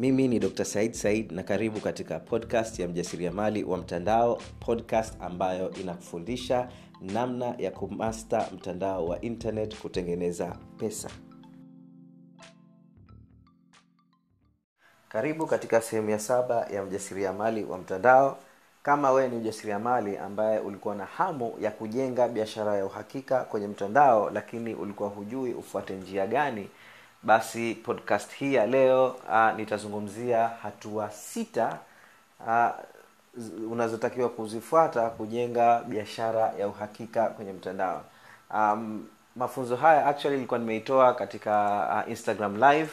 mimi ni dr said said na karibu katika podcast ya mjasiriamali wa mtandao podcast ambayo inakufundisha namna ya kumasta mtandao wa internet kutengeneza pesa. Karibu katika sehemu ya saba ya mjasiriamali wa mtandao. Kama wewe ni mjasiriamali ambaye ulikuwa na hamu ya kujenga biashara ya uhakika kwenye mtandao lakini ulikuwa hujui ufuate njia gani basi podcast hii ya leo uh, nitazungumzia hatua sita uh, unazotakiwa kuzifuata kujenga biashara ya uhakika kwenye mtandao. Um, mafunzo haya actually ilikuwa nimeitoa katika uh, instagram live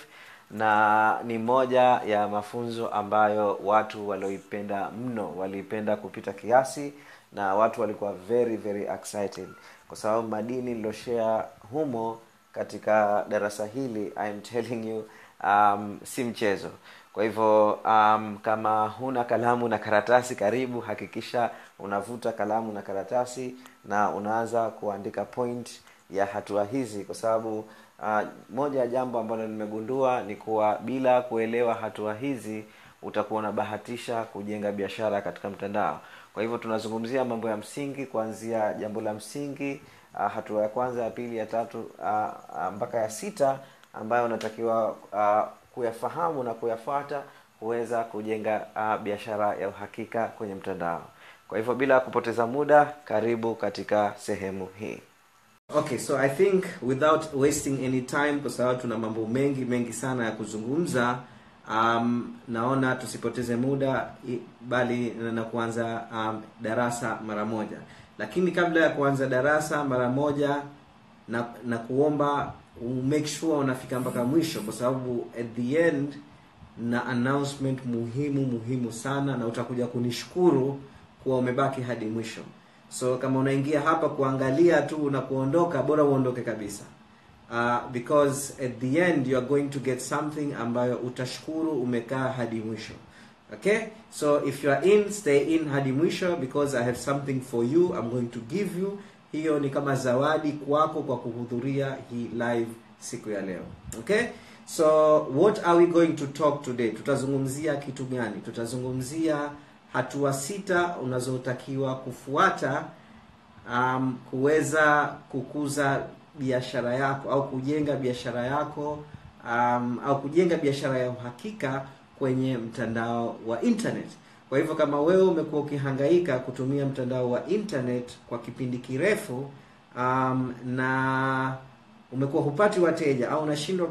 na ni moja ya mafunzo ambayo watu walioipenda mno waliipenda kupita kiasi na watu walikuwa very very excited. Kwa sababu madini niloshea humo katika darasa hili I'm telling you um, si mchezo. Kwa hivyo um, kama huna kalamu na karatasi karibu hakikisha unavuta kalamu na karatasi na unaanza kuandika point ya hatua hizi. Kwa sababu uh, moja ya jambo ambalo nimegundua ni kuwa bila kuelewa hatua hizi utakuwa unabahatisha kujenga biashara katika mtandao. Kwa hivyo tunazungumzia mambo ya msingi kuanzia jambo la msingi uh, hatua ya kwanza ya pili ya tatu uh, mpaka ya sita ambayo unatakiwa uh, kuyafahamu na kuyafuata huweza kujenga uh, biashara ya uhakika kwenye mtandao. Kwa hivyo bila kupoteza muda karibu katika sehemu hii. Okay so i think without wasting any time kwa sababu tuna mambo mengi mengi sana ya kuzungumza um, naona tusipoteze muda bali na kuanza um, darasa mara moja lakini kabla ya kuanza darasa mara moja na, na kuomba make sure unafika mpaka mwisho kwa sababu at the end na announcement muhimu muhimu sana na utakuja kunishukuru kuwa umebaki hadi mwisho. So kama unaingia hapa kuangalia tu na kuondoka bora uondoke kabisa. Uh, because at the end you are going to get something ambayo utashukuru umekaa hadi mwisho okay? So if you are in stay in hadi mwisho because i have something for you i'm going to give you. Hiyo ni kama zawadi kwako kwa kuhudhuria hii live siku ya leo. Okay? So what are we going to talk today? Tutazungumzia kitu gani? Tutazungumzia hatua sita unazotakiwa kufuata um, kuweza kukuza biashara yako au kujenga biashara yako um, au kujenga biashara ya uhakika kwenye mtandao wa internet. Kwa hivyo kama wewe umekuwa ukihangaika kutumia mtandao wa internet kwa kipindi kirefu um, na umekuwa hupati wateja au unashindwa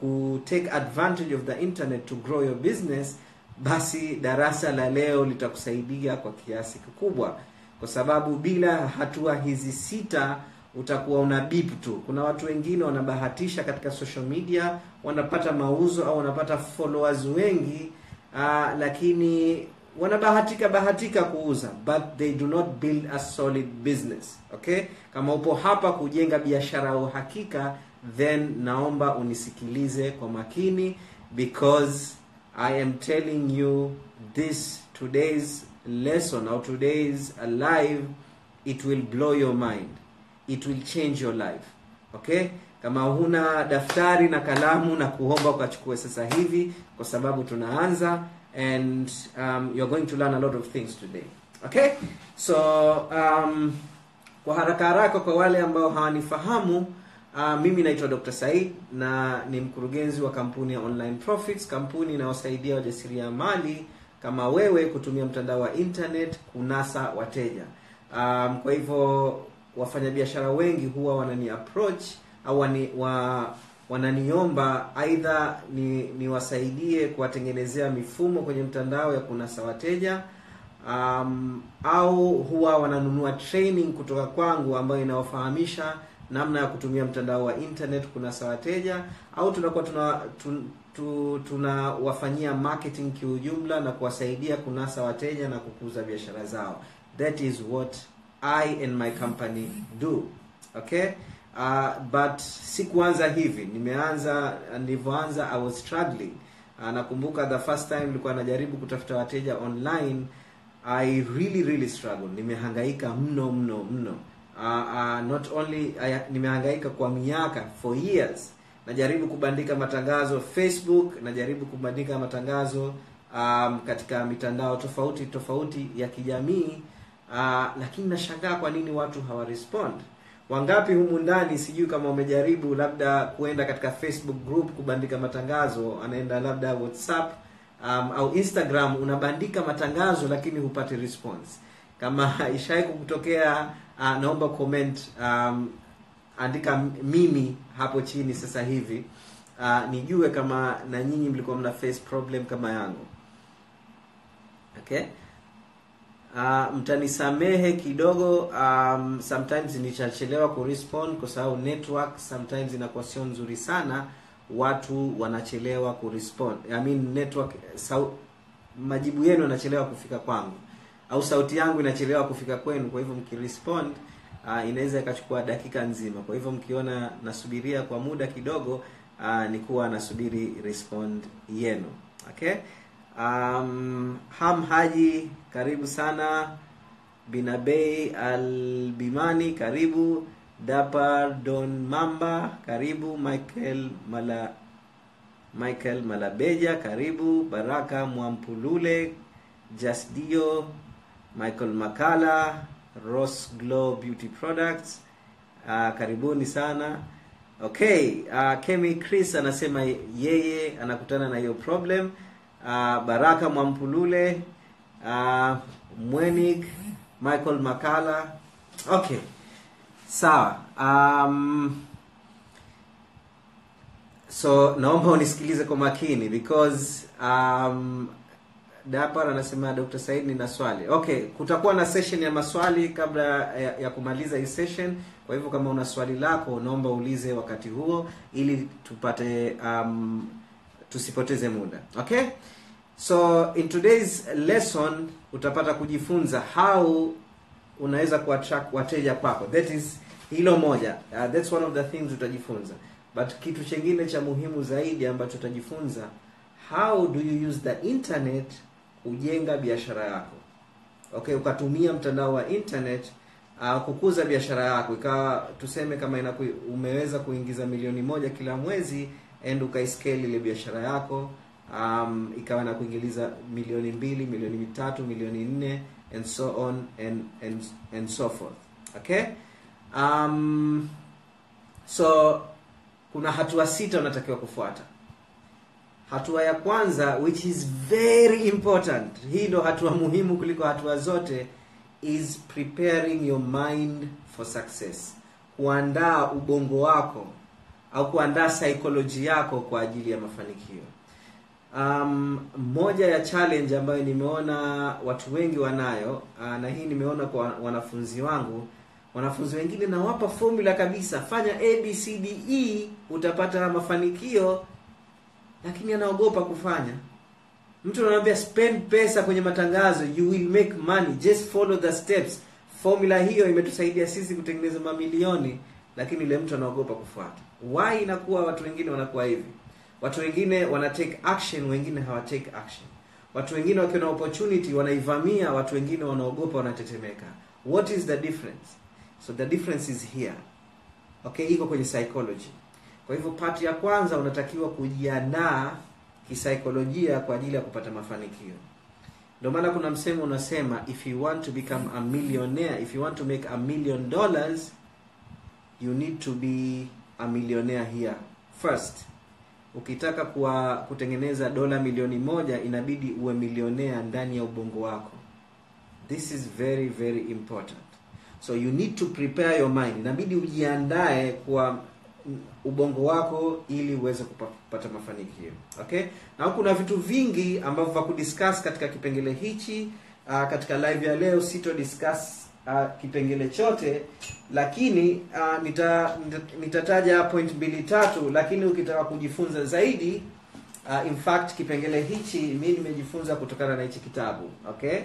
ku take advantage of the internet to grow your business basi darasa la leo litakusaidia kwa kiasi kikubwa. Kwa sababu bila hatua hizi sita utakuwa una bip tu. Kuna watu wengine wanabahatisha katika social media wanapata mauzo au wanapata followers wengi aa, lakini wanabahatika bahatika kuuza but they do not build a solid business okay? Kama upo hapa kujenga biashara ya uhakika then naomba unisikilize kwa makini because i am telling you this today's lesson or today's live it will blow your mind it will change your life. Okay? Kama huna daftari na kalamu na kuomba ukachukue sasa hivi kwa sababu tunaanza and um, you're going to learn a lot of things today. Okay? So um, kwa haraka haraka kwa wale ambao hawanifahamu uh, mimi naitwa dr said na ni mkurugenzi wa kampuni ya online profits. Kampuni inayosaidia wajasiriamali kama wewe kutumia mtandao wa internet kunasa wateja. Um, kwa hivyo wafanyabiashara wengi huwa wanani approach au wani, wa, wananiomba aidha ni niwasaidie kuwatengenezea mifumo kwenye mtandao ya kunasa wateja um, au huwa wananunua training kutoka kwangu ambayo inawafahamisha namna ya kutumia mtandao wa internet kunasa wateja au tunakuwa tuna tunawafanyia tuna marketing kiujumla na kuwasaidia kunasa wateja na kukuza biashara zao. That is what i and my company do okay? Uh, but sikuanza hivi. Nimeanza nilivyoanza i was struggling. Uh, nakumbuka the first time nilikuwa najaribu kutafuta wateja online i really really struggle nimehangaika mno mno mno. Uh, uh, not only uh, nimehangaika kwa miaka for years. Najaribu kubandika matangazo facebook najaribu kubandika matangazo um, katika mitandao tofauti tofauti ya kijamii uh, lakini nashangaa kwa nini watu hawarespond. Wangapi humu ndani sijui kama umejaribu labda kuenda katika facebook group kubandika matangazo anaenda labda whatsapp um, au instagram unabandika matangazo lakini hupati response. Kama ishai kukutokea uh, naomba comment um, andika mimi hapo chini sasa hivi. Uh, nijue kama na nyinyi mlikuwa mna face problem kama yangu. Okay uh, mtanisamehe kidogo um, sometimes nitachelewa kurespond kwa sababu network sometimes inakuwa sio nzuri sana watu wanachelewa kurespond. I mean network sau, majibu yenu yanachelewa kufika kwangu. Au sauti yangu inachelewa kufika kwenu kwa hivyo mkirespond uh, inaweza ikachukua dakika nzima. Kwa hivyo mkiona nasubiria kwa muda kidogo uh, ni kuwa nasubiri respond yenu. Okay um, ham haji karibu sana binabei albimani karibu dapar don mamba karibu michael mala michael malabeja karibu baraka mwampulule jasdio michael makala Ross Glow Beauty Products. Uh, karibuni sana. Okay, uh, Kemi Chris anasema yeye anakutana na hiyo problem. Uh, Baraka Mwampulule, uh, Mwenig, Michael Makala. Okay. Sawa. Um, so naomba unisikilize kwa makini because um, Dapar anasema Dr. Said nina swali. Okay, kutakuwa na session ya maswali kabla ya, ya kumaliza hii session. Kwa hivyo kama una swali lako naomba uulize wakati huo ili tupate um, tusipoteze muda. Okay? So in today's lesson utapata kujifunza how unaweza kuattract wateja kwako. That is hilo moja. Uh, that's one of the things utajifunza. But kitu chengine cha muhimu zaidi ambacho utajifunza how do you use the internet kujenga biashara yako okay ukatumia mtandao wa internet uh, kukuza biashara yako ikawa tuseme kama inaku, umeweza kuingiza milioni moja kila mwezi and ukaiskeli ile biashara yako um, ikawa na kuingiliza milioni mbili milioni mitatu milioni nne and so on and, and, and so forth. Okay? Um, so kuna hatua sita unatakiwa kufuata. Hatua ya kwanza which is very important hii ndo hatua muhimu kuliko hatua zote is preparing your mind for success. Kuandaa ubongo wako au kuandaa psychology yako kwa ajili ya mafanikio. Um, moja ya challenge ambayo nimeona watu wengi wanayo uh, na hii nimeona kwa wanafunzi wangu wanafunzi wengine nawapa formula kabisa fanya abcde utapata mafanikio lakini anaogopa kufanya. Mtu anamwambia spend pesa kwenye matangazo you will make money just follow the steps. Formula hiyo imetusaidia sisi kutengeneza mamilioni lakini yule mtu anaogopa kufuata why inakuwa watu wengine wanakuwa hivi? Watu wengine wana take action wengine hawa action. Watu wengine wakiwa na opportunity wanaivamia watu wengine wanaogopa wanatetemeka. What is the difference? So the difference is here. Okay iko kwenye psychology. Kwa hivyo part ya kwanza unatakiwa kujiandaa kisaikolojia kwa ajili ya kupata mafanikio. Ndio maana kuna msemo unasema if you want to become a millionaire if you want to make a million dollars you need to be a millionaire here. First ukitaka kuwa kutengeneza dola milioni moja inabidi uwe milionea ndani ya ubongo wako. This is very very important. So you need to prepare your mind. Inabidi ujiandae kwa ubongo wako ili uweze kupata mafanikio. Okay? Na kuna vitu vingi ambavyo va kudiscuss katika kipengele hichi uh, katika live ya leo sito discuss uh, kipengele chote lakini uh, nita, nita, nitataja point mbili tatu lakini ukitaka kujifunza zaidi uh, in fact kipengele hichi mi nimejifunza kutokana na hichi kitabu okay?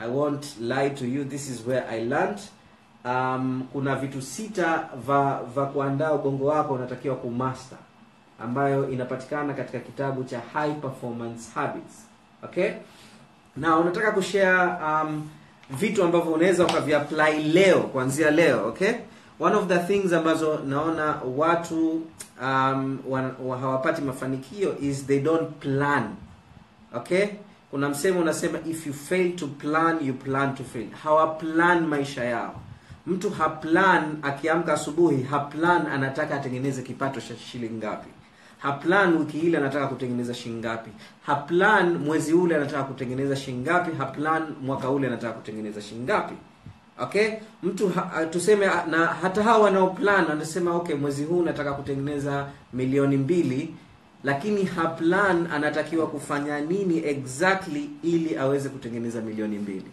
I won't lie to you this is where i learned. Um, kuna vitu sita va va kuandaa ubongo wako unatakiwa kumaster ambayo inapatikana katika kitabu cha high performance habits okay? Na unataka kushare um, vitu ambavyo unaweza ukaviapply leo kuanzia leo okay? One of the things ambazo naona watu um, wa, wa, hawapati mafanikio is they don't plan okay? Kuna msemo unasema if you fail to plan you plan to fail. Hawaplan maisha yao. Mtu haplan akiamka asubuhi haplan anataka atengeneze kipato cha shilingi ngapi haplan wiki ile anataka kutengeneza shingapi, ngapi? Haplan mwezi ule anataka kutengeneza shingapi, ngapi? Haplan mwaka ule anataka kutengeneza shingapi. okay? Mtu ha, tuseme na hata hawa wanaoplan anasema okay mwezi huu nataka kutengeneza milioni mbili lakini haplan anatakiwa kufanya nini exactly ili aweze kutengeneza milioni mbili?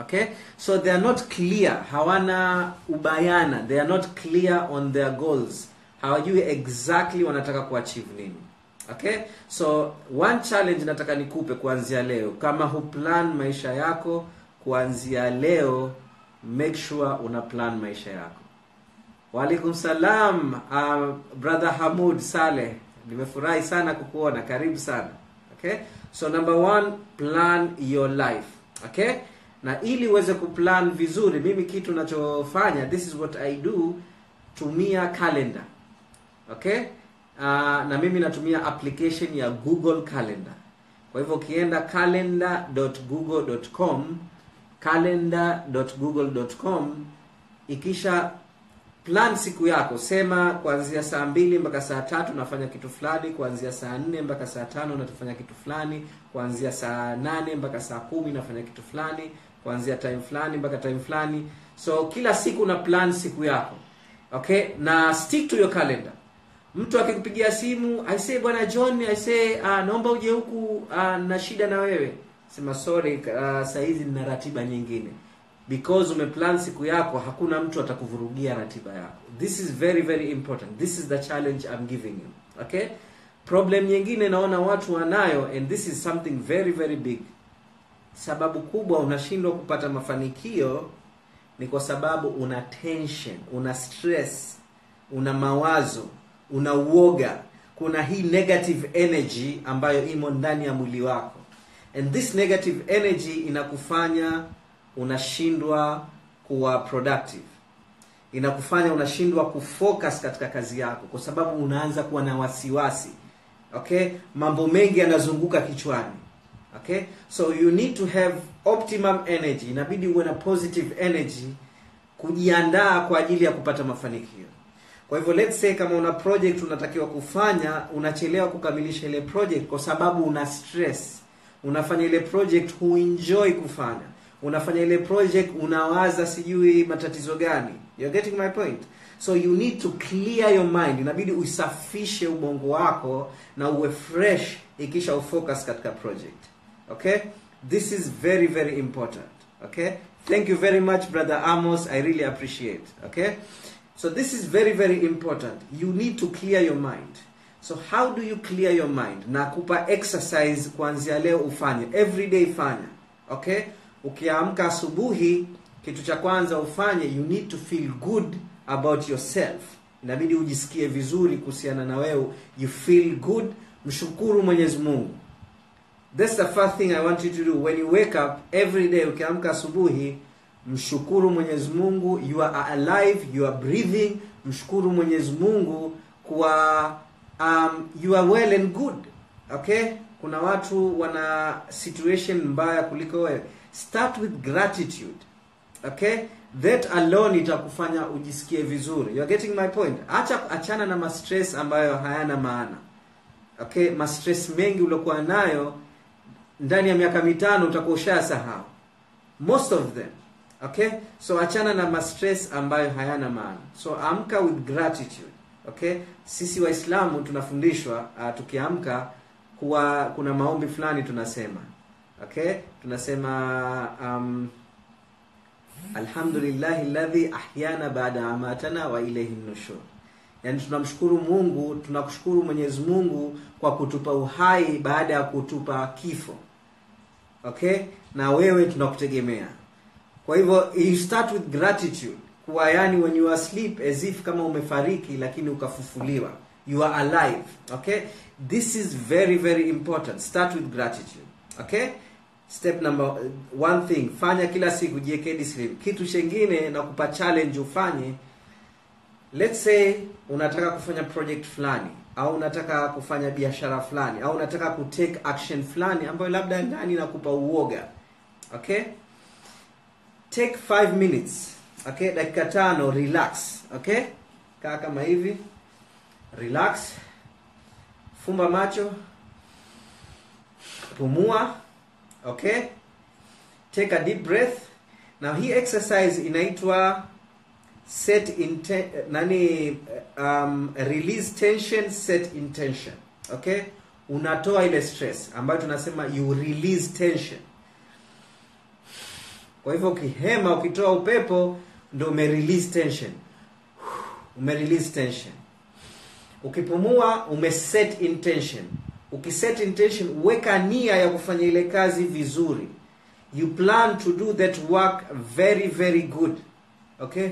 Okay? So they are not clear. Hawana ubayana. They are not clear on their goals hawajui exactly wanataka kuachieve nini. Okay? So one challenge nataka nikupe kuanzia leo. Kama huplan maisha yako kuanzia leo make sure una plan maisha yako. Waalaikum salam uh, brother hamud saleh. Nimefurahi sana kukuona. Karibu sana. Okay? So number one plan your life. Okay? Na ili uweze kuplan vizuri mimi kitu nachofanya this is what i do tumia calendar okay? Uh, na mimi natumia application ya google calendar. Kwa hivyo ukienda calendar.google.com calendar.google.com ikisha plan siku yako sema kuanzia saa mbili mpaka saa tatu nafanya kitu fulani kuanzia saa nne mpaka saa tano nafanya kitu fulani kuanzia saa nane mpaka saa kumi nafanya kitu fulani kuanzia time fulani mpaka time fulani. So kila siku na plan siku yako. Okay? Na stick to your calendar mtu akikupigia simu aisee, bwana john aisee, uh, naomba uje huku uh, na shida na wewe. Sema sorry uh, sahizi nina ratiba nyingine. Because umeplan siku yako hakuna mtu atakuvurugia ratiba yako. This is very very important. This is the challenge i'm giving you. Okay? Problem nyingine naona watu wanayo and this is something very very big. Sababu kubwa unashindwa kupata mafanikio ni kwa sababu una tension una stress una mawazo una uoga kuna hii negative energy ambayo imo ndani ya mwili wako. And this negative energy inakufanya unashindwa kuwa productive. Inakufanya unashindwa kufocus katika kazi yako kwa sababu unaanza kuwa na wasiwasi. Okay? Mambo mengi yanazunguka kichwani. Okay? So you need to have optimum energy. Inabidi uwe na positive energy kujiandaa kwa ajili ya kupata mafanikio kwa hivyo let's say kama una project unatakiwa kufanya unachelewa kukamilisha ile project kwa sababu una stress. Unafanya ile project huenjoy kufanya. Unafanya ile project unawaza sijui matatizo gani. You're getting my point? So you need to clear your mind. Inabidi usafishe ubongo wako na uwe fresh ikisha ufocus katika project. Okay? This is very very important. Okay? Thank you very much brother amos. I really appreciate. Okay so this is very very important. You need to clear your mind. So how do you clear your mind? Na kupa exercise kuanzia leo ufanye. Every day fanya. Okay? Ukiamka asubuhi kitu cha kwanza ufanye you need to feel good about yourself. Inabidi ujisikie vizuri kuhusiana na wewe. You feel good. Mshukuru mwenyezi mungu. That's the first thing i want you to do. When you wake up every day ukiamka asubuhi mshukuru mwenyezi mungu you are alive you are breathing. Mshukuru mwenyezi mungu kwa um, you are well and good. Okay? Kuna watu wana situation mbaya kuliko wewe. Start with gratitude. Okay? That alone itakufanya ujisikie vizuri. You are getting my point? Acha achana na mastress ambayo hayana maana. Okay? Mastress mengi uliokuwa nayo ndani ya miaka mitano utakuwa ushasahau most of them okay? So achana na mastress ambayo hayana maana. So amka with gratitude. Okay? Sisi waislamu tunafundishwa uh, tukiamka kuwa kuna maombi fulani tunasema. Okay? Tunasema um, alhamdulillahi ladhi ahyana baada amatana wa ilaihi nushur. Yaani tunamshukuru mungu tunakushukuru mwenyezi mungu kwa kutupa uhai baada ya kutupa kifo. Okay? Na wewe tunakutegemea kwa hivyo you start with gratitude. Kuwa yani when you are asleep as if kama umefariki lakini ukafufuliwa. You are alive okay? This is very very important. Start with gratitude okay? Step number one thing. Fanya kila siku jiweke discipline kitu chengine na kupa challenge ufanye let's say unataka kufanya project fulani au unataka kufanya biashara fulani au unataka kutake action fulani ambayo labda ndani inakupa uoga okay take 5 minutes okay? Dakika tano relax okay? Kaa kama hivi. Relax. Fumba macho. Pumua okay? Take a deep breath. Now hii exercise inaitwa set inten nani um, release tension set intention okay? Unatoa ile stress ambayo tunasema you release tension kwa hivyo ukihema ukitoa upepo ndo umerelease tension. Umerelease tension. Ukipumua umeset intention ukiset intention weka nia ya kufanya ile kazi vizuri. You plan to do that work very very good. Okay?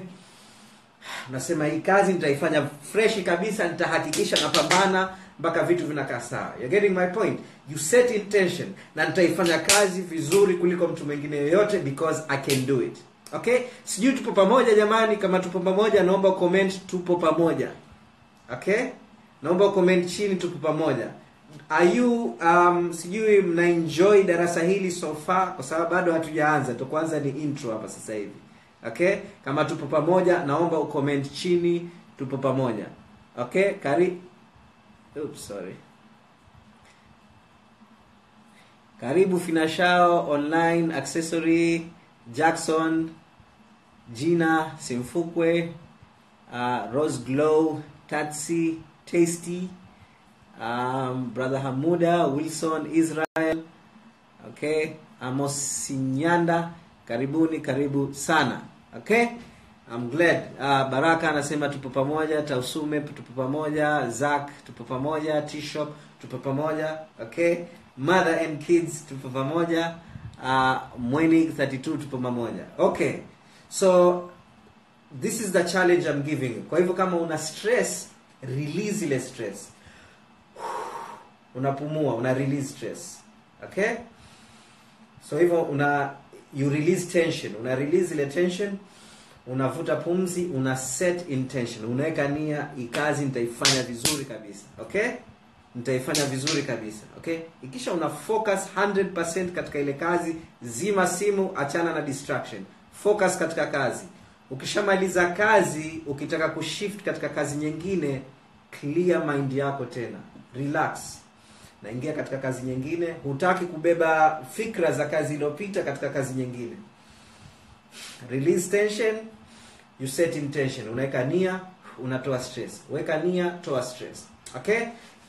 Nasema hii kazi nitaifanya fresh kabisa nitahakikisha napambana mpaka vitu vinakaa sawa. You're getting my point? You set intention na nitaifanya kazi vizuri kuliko mtu mwingine yoyote because i can do it. Okay? Sijui tupo pamoja jamani? Kama tupo pamoja naomba comment tupo pamoja. Okay? Naomba comment chini tupo pamoja. Are you um, sijui mna darasa hili so far? Kwa sababu bado hatujaanza. To kwanza ni intro hapa sasa hivi. Okay? Kama tupo pamoja naomba ucomment chini tupo pamoja. Okay? Kari Oops, sorry. Karibu finashao online accessory jackson jina simfukwe uh, rose glow tatsi tasty um, brother hamuda wilson israel okay amos sinyanda karibuni karibu sana okay I'm glad. Uh, baraka anasema tupo pamoja tausume tupo pamoja zak tupo pamoja tshop tupo pamoja okay? Mother and kids tupo pamoja. Uh, mweni 32 tupo pamoja. Okay. So this is the challenge I'm giving. You. kwa hivyo kama una stress release ile stress. Unapumua una release stress. Okay? So hivyo una you release tension. Una release ile tension unavuta pumzi una set intention. Unaweka nia ikazi nitaifanya vizuri kabisa. Okay? Nitaifanya vizuri kabisa. Okay? Ikisha una focus 100% katika ile kazi zima simu achana na distraction. Focus katika kazi. Ukishamaliza kazi ukitaka kushift katika kazi nyingine clear mind yako tena. Relax. Naingia katika kazi nyingine. Hutaki kubeba fikra za kazi iliyopita katika kazi nyingine. Release tension you set intention. Unaweka nia unatoa stress. Weka nia toa stress. Okay?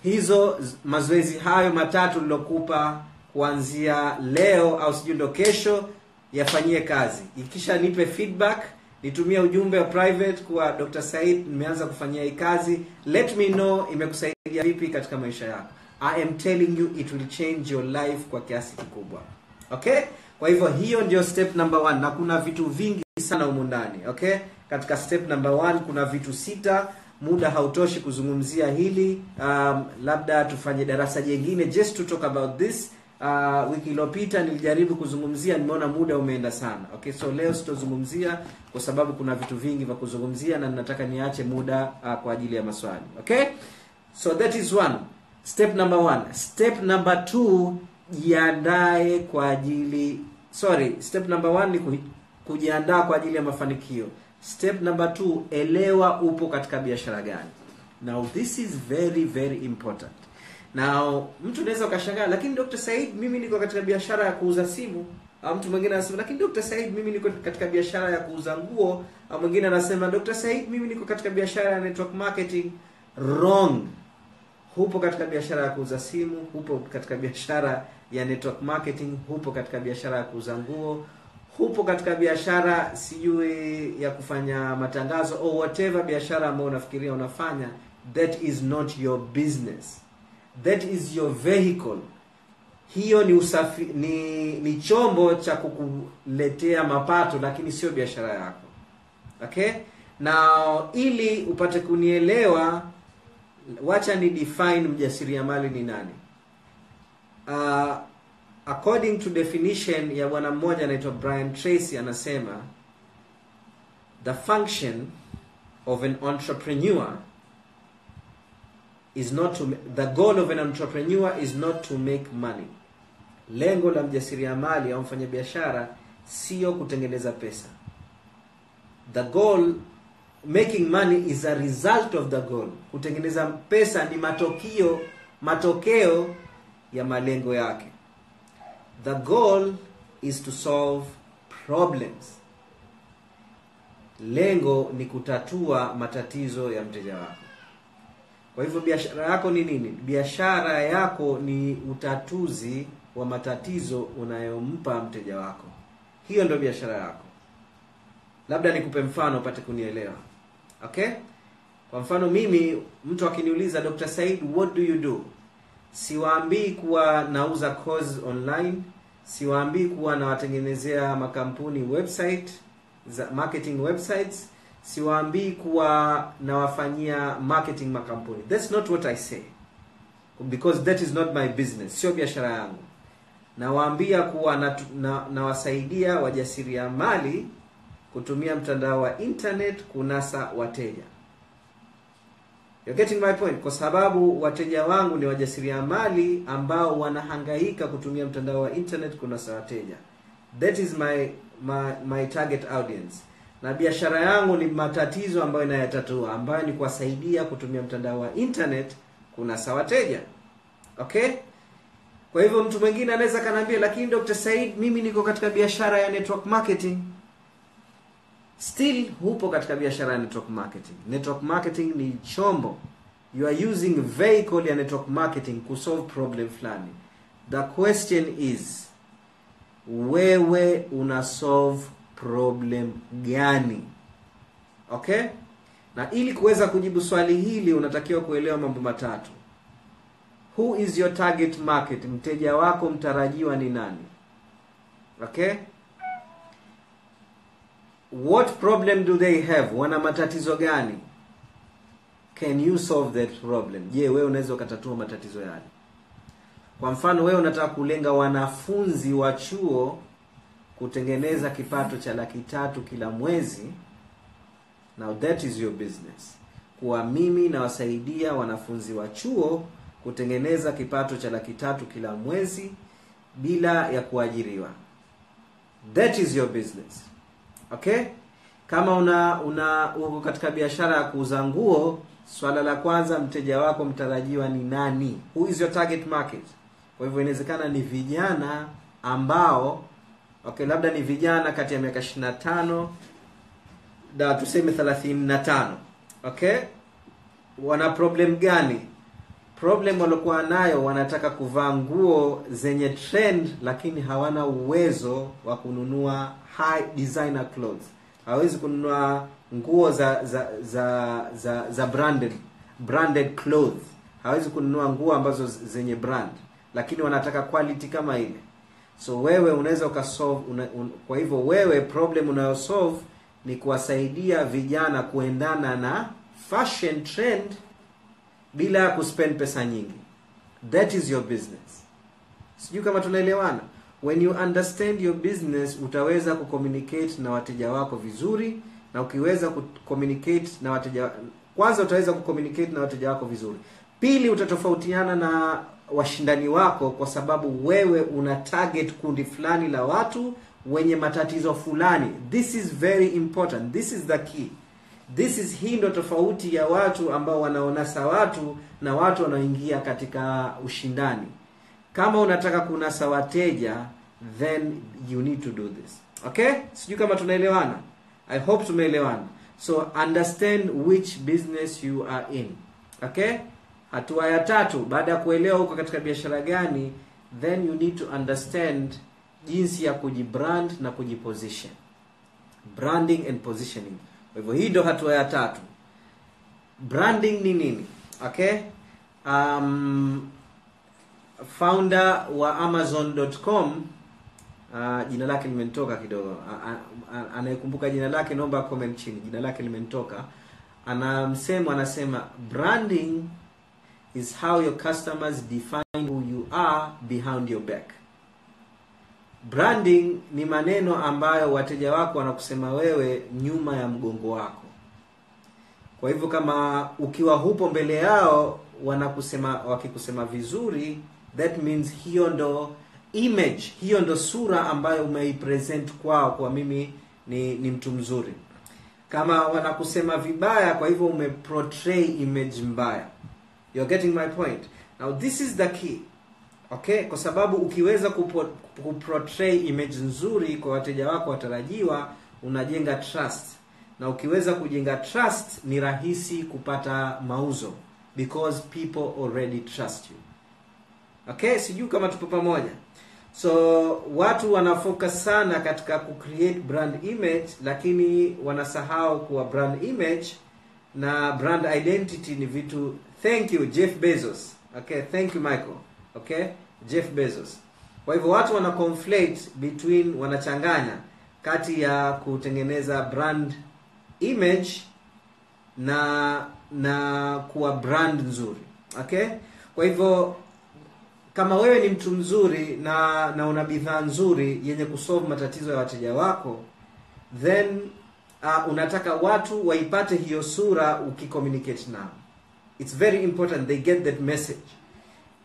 Hizo mazoezi hayo matatu nilokupa kuanzia leo au sijui ndo kesho yafanyie kazi. Ikisha nipe feedback nitumie ujumbe wa private kuwa dr said nimeanza kufanyia hii kazi. Let me know imekusaidia vipi katika maisha yako. I am telling you it will change your life kwa kiasi kikubwa. Okay kwa hivyo hiyo ndio step number one na kuna vitu vingi sana humu ndani okay? Katika step number one kuna vitu sita muda hautoshi kuzungumzia hili um, labda tufanye darasa jengine just to talk about this. Uh, wiki iliyopita nilijaribu kuzungumzia nimeona muda umeenda sana okay? So leo sitozungumzia kwa sababu kuna vitu vingi vya kuzungumzia na nataka niache muda uh, kwa ajili ya maswali okay? So that is one. Step number one. Step number two jiandae kwa ajili sorry step number one ni kujiandaa kwa ajili ya mafanikio. Step number two elewa upo katika biashara gani. Now this is very very important. Now mtu unaweza ukashangaa lakini dr said mimi niko katika biashara ya kuuza simu. Au mtu mwingine anasema lakini dr said mimi niko katika biashara ya kuuza nguo. Au mwingine anasema dr said mimi niko katika biashara ya network marketing. Wrong. Hupo katika biashara ya kuuza simu hupo katika biashara ya network marketing hupo katika biashara ya kuuza nguo hupo katika biashara sijui ya kufanya matangazo or whatever biashara ambayo unafikiria unafanya that is not your business. That is your vehicle. Hiyo ni usafi, ni ni chombo cha kukuletea mapato lakini sio biashara yako. Okay? Na ili upate kunielewa wacha ni define mjasiriamali ni nani uh, according to definition ya bwana mmoja anaitwa brian tracy anasema the function of an entrepreneur is not to the goal of an entrepreneur is not to make money. Lengo la mjasiriamali au mfanyabiashara sio kutengeneza pesa. The goal making money is a result of the goal. Kutengeneza pesa ni matokeo matokeo ya malengo yake. The goal is to solve problems. Lengo ni kutatua matatizo ya mteja wako. Kwa hivyo biashara yako ni nini? Biashara yako ni utatuzi wa matatizo unayompa mteja wako. Hiyo ndio biashara yako. Labda nikupe mfano upate kunielewa. Okay? Kwa mfano mimi mtu akiniuliza dr said what do you do siwaambii kuwa nauza course online. Siwaambii kuwa nawatengenezea makampuni website za marketing websites. Siwaambii kuwa nawafanyia marketing makampuni. That's not what i say. Because that is not my business. Sio biashara yangu. Nawaambia kuwa nawasaidia na, na wajasiriamali kutumia mtandao wa internet kunasa wateja You're getting my point. Kwa sababu wateja wangu ni wajasiriamali ambao wanahangaika kutumia mtandao wa internet kunasa wateja. That is my my, my target audience. Na biashara yangu ni matatizo ambayo inayatatua ambayo ni kuwasaidia kutumia mtandao wa internet kunasa wateja. Okay? Kwa hivyo mtu mwingine anaweza kanaambia lakini dr said mimi niko katika biashara ya network marketing still hupo katika biashara ya network marketing. Network marketing ni chombo. You are using vehicle ya network marketing kusolve problem fulani. The question is wewe una solve problem gani? Okay? Na ili kuweza kujibu swali hili unatakiwa kuelewa mambo matatu. Who is your target market? Mteja wako mtarajiwa ni nani? Okay what problem do they have? Wana matatizo gani? Can you solve that problem? Je wewe unaweza ukatatua matatizo yale? Kwa mfano wewe unataka kulenga wanafunzi wa chuo kutengeneza kipato cha laki tatu kila mwezi. Now that is your business. Kuwa mimi nawasaidia wanafunzi wa chuo kutengeneza kipato cha laki tatu kila mwezi bila ya kuajiriwa. That is your business okay? Kama una una uko katika biashara ya kuuza nguo swala la kwanza mteja wako mtarajiwa ni nani? Who is your target market? Kwa hivyo inawezekana ni vijana ambao okay labda ni vijana kati ya miaka 25 da tuseme 35 okay? Wana problem gani problem waliokuwa nayo wanataka kuvaa nguo zenye trend lakini hawana uwezo wa kununua high designer clothes. Hawezi kununua nguo za za za za, za branded branded clothes. Hawezi kununua nguo ambazo zenye brand lakini wanataka quality kama ile. So wewe unaweza ukasolve una, un, kwa hivyo wewe problem unayosolve ni kuwasaidia vijana kuendana na fashion trend bila ya kuspend pesa nyingi. That is your business. Sijui kama tunaelewana. When you understand your business utaweza kucommunicate na wateja wako vizuri na ukiweza kucommunicate na wateja kwanza utaweza kucommunicate na wateja wako vizuri. Pili utatofautiana na washindani wako kwa sababu wewe una target kundi fulani la watu wenye matatizo fulani. This is very important. This is the key this is hii ndo tofauti ya watu ambao wanaonasa watu na watu wanaoingia katika ushindani. Kama unataka kunasa wateja then you need to do this. Okay? Sijui kama tunaelewana. I hope tumeelewana. So understand which business you are in. Okay? Hatua ya tatu baada ya kuelewa huko katika biashara gani then you need to understand jinsi ya kujibrand na kujiposition. Branding and positioning kwa hivyo hii ndo hatua ya tatu. Branding ni nini? Okay? Um, founder wa amazon.com uh, jina lake limenitoka kidogo. Anayekumbuka jina lake naomba comment chini. Jina lake limenitoka ana msemo anasema branding is how your customers define who you are behind your back branding ni maneno ambayo wateja wako wanakusema wewe nyuma ya mgongo wako. Kwa hivyo kama ukiwa hupo mbele yao wanakusema wakikusema vizuri that means hiyo ndo image hiyo ndo sura ambayo umeipresent kwao kwa mimi ni, ni mtu mzuri. Kama wanakusema vibaya kwa hivyo umeportray image mbaya. You're getting my point. Now this is the key okay? Kwa sababu ukiweza kupo- kuportray image nzuri kwa wateja wako watarajiwa unajenga trust. Na ukiweza kujenga trust ni rahisi kupata mauzo. Because people already trust you. Okay? Sijui kama tupo pamoja. So watu wanafocus sana katika kucreate brand image lakini wanasahau kuwa brand image na brand identity ni vitu thank you jeff bezos. Okay? Thank you michael. Okay jeff bezos. Kwa hivyo watu wana conflate between wanachanganya kati ya kutengeneza brand image na na kuwa brand nzuri. Okay? Kwa hivyo kama wewe ni mtu mzuri na na una bidhaa nzuri yenye kusolve matatizo ya wateja wako then uh, unataka watu waipate hiyo sura ukicommunicate nao. It's very important they get that message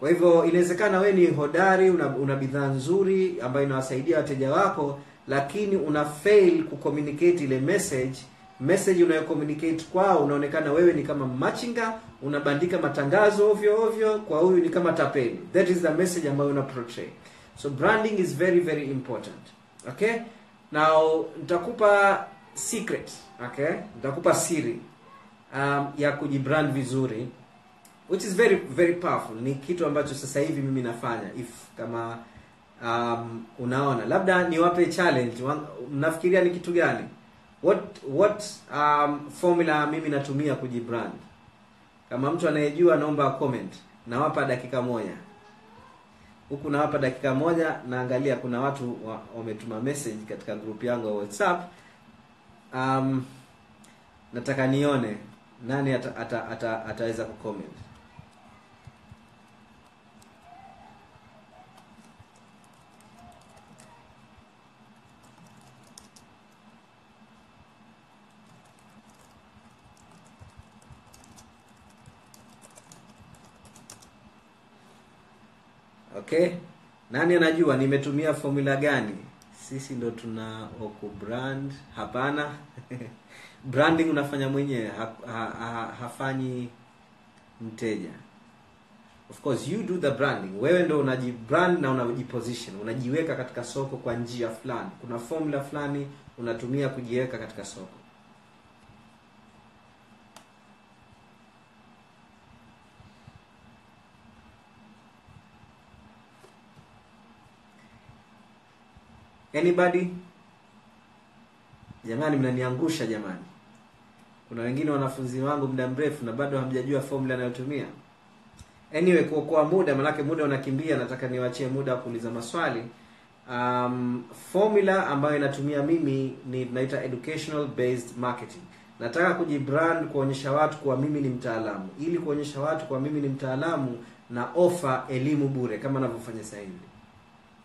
kwa hivyo inawezekana wewe ni hodari una, una bidhaa nzuri ambayo inawasaidia wateja wako lakini una fail kucommunicate ile message. Message unayocommunicate kwao unaonekana wewe ni kama machinga unabandika matangazo ovyo ovyo kwa huyu ni kama tapeli. That is the message ambayo una portray. So branding is very very important. Okay? Now nitakupa secret. Okay? Nitakupa siri um, ya kujibrand vizuri which is very very powerful. Ni kitu ambacho sasa hivi mimi nafanya. If kama um, unaona labda niwape challenge. Mnafikiria ni kitu gani? What what um, formula mimi natumia kujibrand? Kama mtu anayejua naomba comment. Nawapa dakika moja. Huku nawapa dakika moja naangalia kuna watu wametuma message katika group yangu ya whatsapp. Um, nataka nione nani ata, ata, ata, ataweza kucomment okay. Nani anajua nimetumia formula gani? Sisi ndo tuna oku brand. Hapana. Branding unafanya mwenyewe. Ha, ha, ha, hafanyi mteja. Of course you do the branding. Wewe ndo unajibrand na unajiposition unajiweka katika soko kwa njia fulani. Kuna formula fulani unatumia kujiweka katika soko anybody? Jamani mnaniangusha jamani. Kuna wengine wanafunzi wangu muda mrefu na bado hamjajua formula anayotumia anyway kuokoa muda manake muda unakimbia nataka niwachie muda wa kuuliza maswali. Um, formula ambayo inatumia mimi ni tunaita educational based marketing. Nataka kujibrand kuonyesha watu kuwa mimi ni mtaalamu. Ili kuonyesha watu kuwa mimi ni mtaalamu na ofa elimu bure kama navyofanya hivi.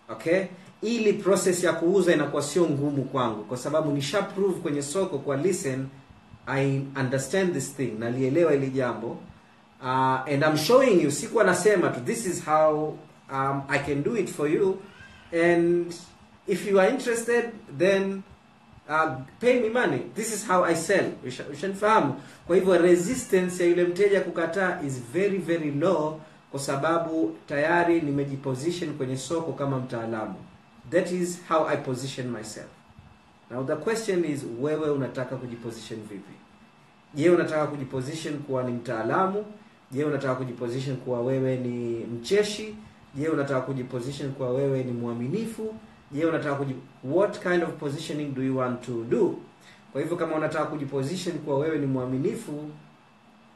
Okay ili process ya kuuza inakuwa sio ngumu kwangu kwa sababu nisha prove kwenye soko kwa listen i understand this thing nalielewa ili jambo. Uh, and I'm showing you sikuwa nasema tu this is how um, i can do it for you. And if you are interested then uh, pay me money. This is how i sell. Ushanifahamu? Kwa hivyo resistance ya yule mteja kukataa is very very low kwa sababu tayari nimejiposition kwenye soko kama mtaalamu that is how i position myself. Now the question is wewe unataka kujiposition vipi? Je unataka kujiposition kuwa ni mtaalamu? Je unataka kujiposition kuwa wewe ni mcheshi? Je unataka kujiposition kuwa wewe ni mwaminifu? Je unataka kuji... what kind of positioning do you want to do? Kwa hivyo kama unataka kujiposition kuwa wewe ni mwaminifu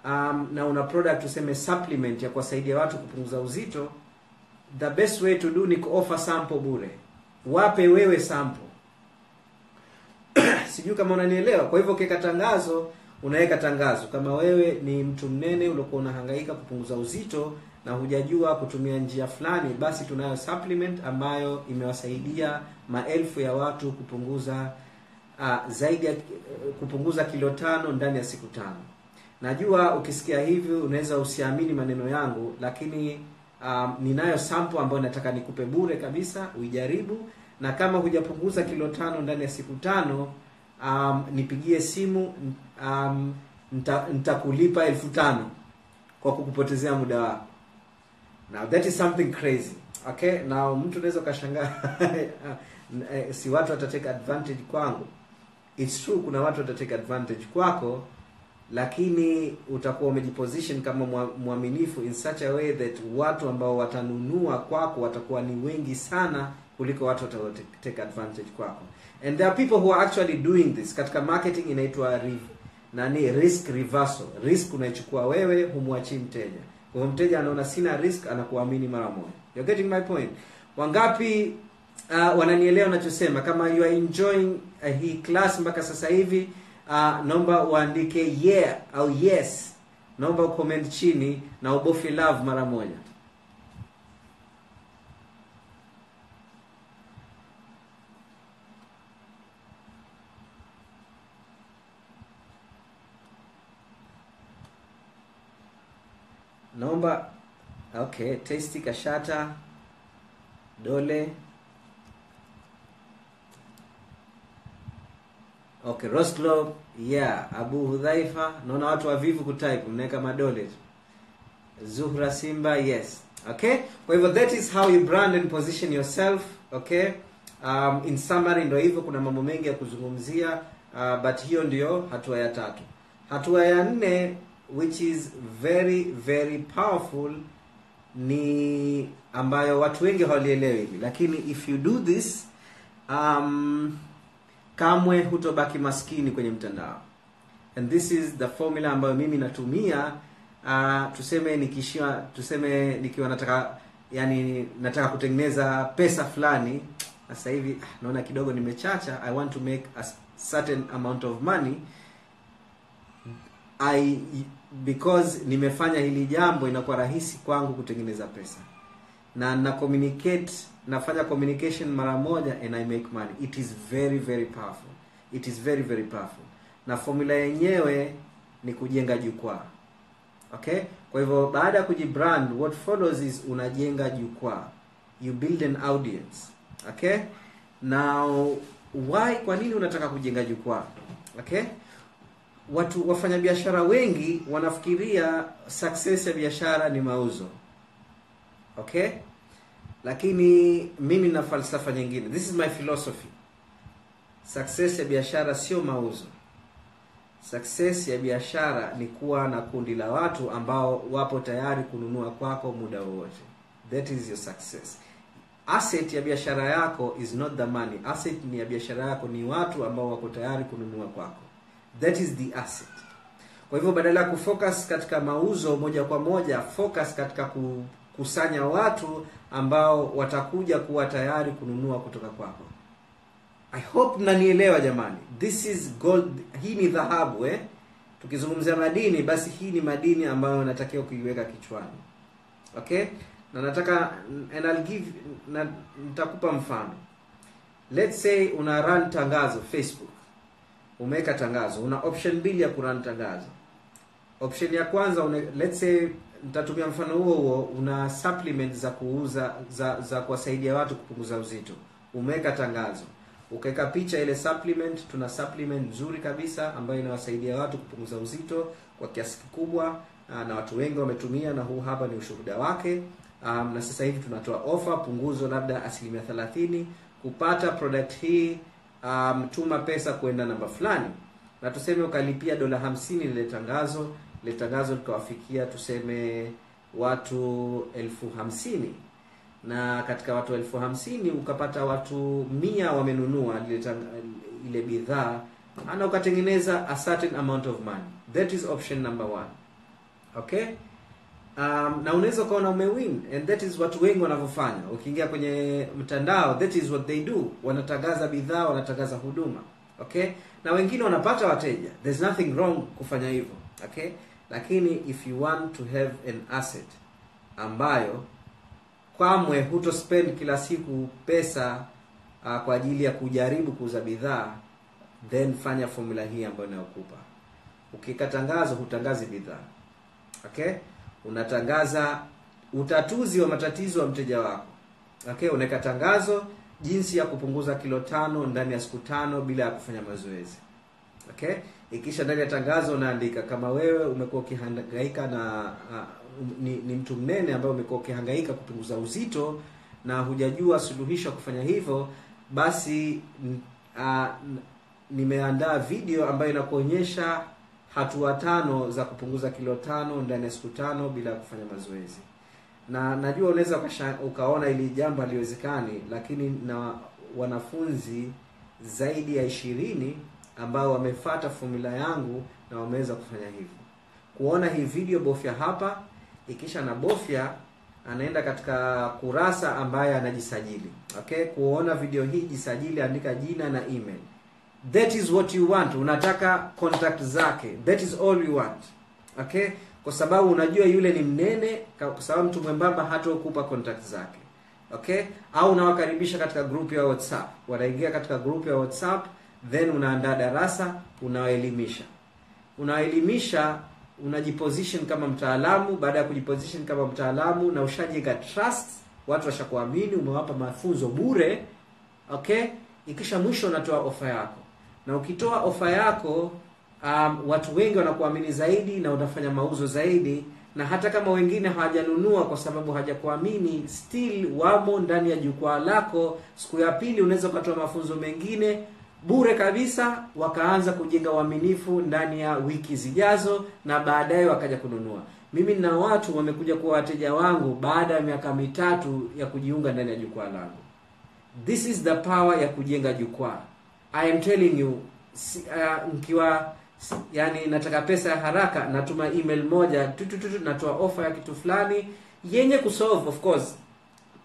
um, na una product tuseme supplement ya kuwasaidia watu kupunguza uzito the best way to do ni kuoffer sample bure wape wewe sample. Sijui kama unanielewa. Kwa hivyo ukiweka tangazo unaweka tangazo. Kama wewe ni mtu mnene uliokuwa unahangaika kupunguza uzito na hujajua kutumia njia fulani basi tunayo supplement ambayo imewasaidia maelfu ya watu kupunguza uh, zaidi ya kupunguza kilo tano ndani ya siku tano. Najua ukisikia hivi unaweza usiamini maneno yangu lakini um, ninayo sample ambayo nataka nikupe bure kabisa uijaribu. Na kama hujapunguza kilo tano ndani ya siku tano um, nipigie simu um, nita- nitakulipa elfu tano kwa kukupotezea muda wako. Now that is something crazy okay? Now mtu unaweza ukashangaa eh, si watu watatake advantage kwangu. It's true kuna watu watatake advantage kwako lakini utakuwa umejiposition kama mwaminifu in such a way that watu ambao watanunua kwako watakuwa ni wengi sana kuliko watu watakao take advantage kwako. And there are people who are actually doing this. Katika marketing inaitwa nani risk reversal. Risk unaichukua wewe humwachii mteja. Kwa hiyo mteja anaona sina risk anakuamini mara moja. You're getting my point. Wangapi uh, wananielewa nachosema? Kama you are enjoying uh, hii class mpaka sasa hivi uh, naomba uandike yeah au yes. Naomba ucomment chini na ubofi love mara moja. Naomba okay testi kashata dole okay rosclub yeah abu hudhaifa naona watu wavivu kutype mnaweka madole. Zuhra simba yes. Okay kwa hivyo that is how you brand and position yourself okay? Um, in summary ndo hivyo kuna mambo mengi ya kuzungumzia uh, but hiyo ndio hatua ya tatu. Hatua ya nne which is very very powerful ni ambayo watu wengi hawalielewi hivi. Lakini if you do this um, kamwe hutobaki maskini kwenye mtandao. And this is the formula ambayo mimi natumia uh, tuseme nikishia tuseme nikiwa nataka yani nataka kutengeneza pesa fulani sasa hivi ah, naona kidogo nimechacha i want to make a certain amount of money. I because nimefanya hili jambo inakuwa rahisi kwangu kutengeneza pesa. Na na communicate nafanya communication mara moja and I make money. It is very very powerful. It is very very powerful. Na formula yenyewe ni kujenga jukwaa. Okay? Kwa hivyo baada ya kujibrand what follows is unajenga jukwaa. You build an audience. Okay? Now why kwa nini unataka kujenga jukwaa? Okay? Watu wafanyabiashara wengi wanafikiria success ya biashara ni mauzo. Okay lakini mimi na falsafa nyingine. This is my philosophy. Success ya biashara sio mauzo. Success ya biashara ni kuwa na kundi la watu ambao wapo tayari kununua kwako muda wowote. That is your success. Asset ya biashara yako is not the money. Asset ni ya biashara yako ni watu ambao wako tayari kununua kwako. That is the asset. Kwa hivyo badala ya kufocus katika mauzo moja kwa moja focus katika kukusanya watu ambao watakuja kuwa tayari kununua kutoka kwako. I hope mnanielewa jamani. This is gold hii ni dhahabu eh? Tukizungumzia madini basi hii ni madini ambayo natakiwa kuiweka kichwani. Okay? Na nataka and I'll give na nitakupa mfano. Let's say una run tangazo facebook. Umeweka tangazo. Una option mbili ya kurun tangazo. Option ya kwanza una, let's say nitatumia mfano huo huo una supplement za kuuza za za kuwasaidia watu kupunguza uzito. Umeweka tangazo. Ukaweka picha ile supplement tuna supplement nzuri kabisa ambayo inawasaidia watu kupunguza uzito kwa kiasi kikubwa na watu wengi wametumia na huu hapa ni ushuhuda wake. Um, na sasa hivi tunatoa ofa punguzo labda asilimia thelathini kupata product hii um, tuma pesa kwenda namba fulani. Na tuseme ukalipia dola hamsini lile tangazo lile tangazo likawafikia tuseme watu elfu hamsini. Na katika watu elfu hamsini ukapata watu mia wamenunua ile bidhaa ana ukatengeneza a certain amount of money. That is option number one. Okay? Um, na unaweza ukaona umewin and that is watu wengi wanavyofanya. Ukiingia kwenye mtandao that is what they do. Wanatangaza bidhaa wanatangaza huduma. Okay? Na wengine wanapata wateja. There's nothing wrong kufanya hivyo. Okay lakini if you want to have an asset ambayo kamwe huto spend kila siku pesa uh, kwa ajili ya kujaribu kuuza bidhaa then fanya formula hii ambayo inayokupa. Ukiweka tangazo hutangazi bidhaa. Okay? Unatangaza utatuzi wa matatizo ya mteja wako. Okay? Unaweka tangazo jinsi ya kupunguza kilo tano ndani ya siku tano bila ya kufanya mazoezi. Okay ikisha ndani ya tangazo unaandika kama wewe umekuwa ukihangaika na uh, ni, ni mtu mnene ambaye umekuwa ukihangaika kupunguza uzito na hujajua suluhisho ya kufanya hivyo basi uh, nimeandaa video ambayo inakuonyesha hatua tano za kupunguza kilo tano ndani ya siku tano bila ya kufanya mazoezi. Na najua unaweza ukaona ili jambo haliwezekani lakini na wanafunzi zaidi ya ishirini ambao wamefata fomula yangu na wameweza kufanya hivyo. Kuona hii video bofya hapa. Ikisha na bofya anaenda katika kurasa ambaye anajisajili. Okay? Kuona video hii jisajili andika jina na email. That is what you want. Unataka contact zake. That is all you want. Okay? Kwa sababu unajua yule ni mnene kwa sababu mtu mwembamba hatakupa contact zake. Okay? Au unawakaribisha katika group ya whatsapp. Wanaingia katika group ya whatsapp then unaandaa darasa unawaelimisha. Unawaelimisha unajiposition kama mtaalamu baada ya kujiposition kama mtaalamu na ushajenga trust watu washakuamini umewapa mafunzo bure okay? Ikisha mwisho unatoa ofa yako. Na ukitoa ofa yako um, watu wengi wanakuamini zaidi na unafanya mauzo zaidi na hata kama wengine hawajanunua kwa sababu hawajakuamini still wamo ndani ya jukwaa lako. Siku ya pili unaweza ukatoa mafunzo mengine bure kabisa wakaanza kujenga uaminifu ndani ya wiki zijazo na baadaye wakaja kununua. Mimi na watu wamekuja kuwa wateja wangu baada ya miaka mitatu ya kujiunga ndani ya jukwaa langu. This is the power ya kujenga jukwaa. I am telling you si, uh, mkiwa si, yani nataka pesa ya haraka natuma email moja tutututu natoa ofa ya kitu fulani yenye kusolve of course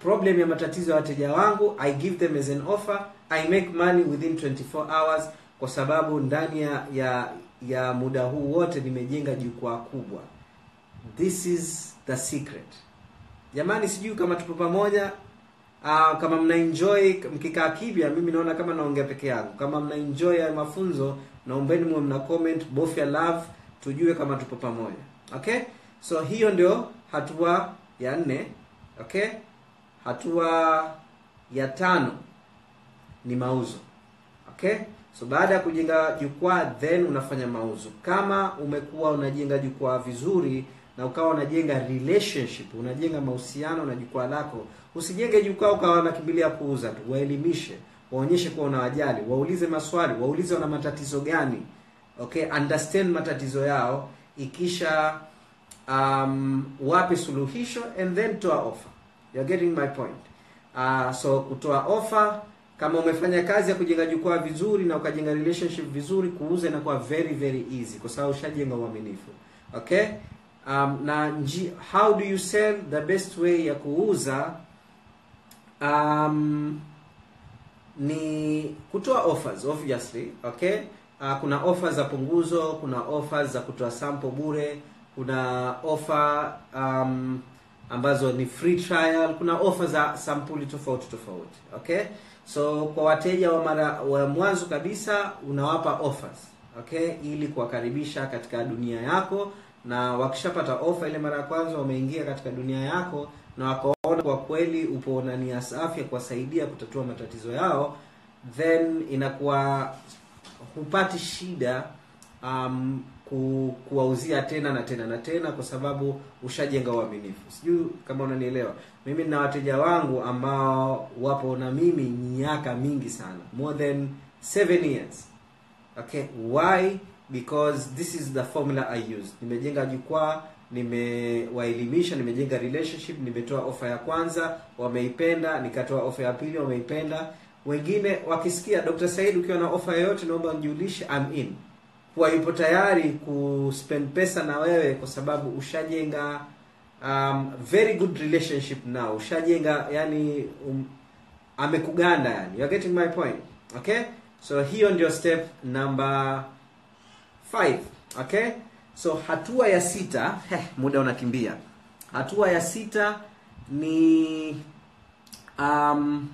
problem ya matatizo ya wateja wangu i give them as an offer i make money within 24 hours kwa sababu ndani ya ya, ya muda huu wote nimejenga jukwaa kubwa. This is the secret. Jamani sijui kama tupo pamoja uh, kama mna enjoy mkikaa kibya mimi naona kama naongea peke yangu. Kama mna enjoy mafunzo naombeni mwe mna comment bofya love tujue kama tupo pamoja. Okay? So hiyo ndio hatua ya nne. Okay? Hatua ya tano ni mauzo. Okay? So baada ya kujenga jukwaa then unafanya mauzo. Kama umekuwa unajenga jukwaa vizuri na ukawa unajenga relationship unajenga mahusiano na jukwaa lako usijenge jukwaa ukawa unakimbilia kuuza tu. Waelimishe waonyeshe kuwa unawajali waulize maswali waulize wana matatizo gani. Okay? Understand matatizo yao. Ikisha um, wape suluhisho and then toa offer. You're getting my point. Uh, so kutoa offer kama umefanya kazi ya kujenga jukwaa vizuri na ukajenga relationship vizuri kuuza inakuwa very very easy kwa sababu ushajenga uaminifu. Okay? Um, na nji, how do you sell the best way ya kuuza? Um, ni kutoa offers obviously okay? Uh, kuna offers za punguzo kuna offers za kutoa sample bure kuna offer um, ambazo ni free trial kuna offer za sampuli tofauti tofauti okay so kwa wateja wa mara wa mwanzo kabisa unawapa offers okay? Ili kuwakaribisha katika dunia yako na wakishapata ofa ile mara ya kwanza wameingia katika dunia yako na wakaona kwa kweli upo na safi ya kuwasaidia kutatua matatizo yao then inakuwa hupati shida um, ku, kuwauzia tena na tena na tena kwa sababu ushajenga uaminifu. Sijui kama unanielewa. Mimi nina wateja wangu ambao wapo na mimi miaka mingi sana. More than seven years. Okay? Why? Because this is the formula i use. Nimejenga jukwaa nimewaelimisha nimejenga relationship nimetoa ofa ya kwanza wameipenda nikatoa ofa ya pili wameipenda. Wengine wakisikia dr said ukiwa na ofa yoyote naomba mjulishe I'm in kuwa yupo tayari kuspend pesa na wewe kwa sababu ushajenga um, very good relationship now ushajenga yani um, amekuganda yani. You're getting my point okay? So hiyo ndio step number 5 okay? So hatua ya sita heh, muda unakimbia. Hatua ya sita ni um,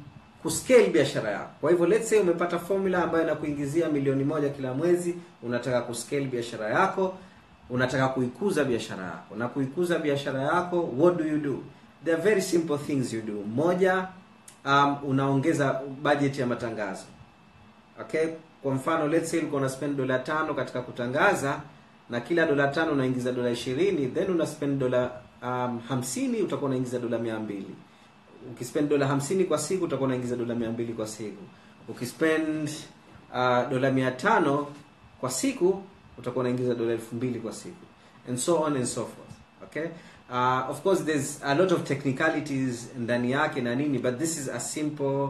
kuscale biashara yako. Kwa hivyo let's say umepata formula ambayo inakuingizia milioni moja kila mwezi unataka kuscale biashara yako unataka kuikuza biashara yako. Na kuikuza biashara yako what do you do? There are very simple things you do. Moja um, unaongeza budget ya matangazo. Okay? Kwa mfano let's say ulikuwa una dola tano katika kutangaza na kila dola tano unaingiza dola ishirini then una dola um, hamsini utakuwa unaingiza dola mia mbili ukispend dola hamsini kwa siku utakuwa unaingiza dola mia mbili kwa siku. Ukispend uh, dola mia tano kwa siku utakuwa unaingiza dola elfu mbili kwa siku. And so on and so forth okay? Uh, of course there's a lot of technicalities ndani yake na nini but this is a simple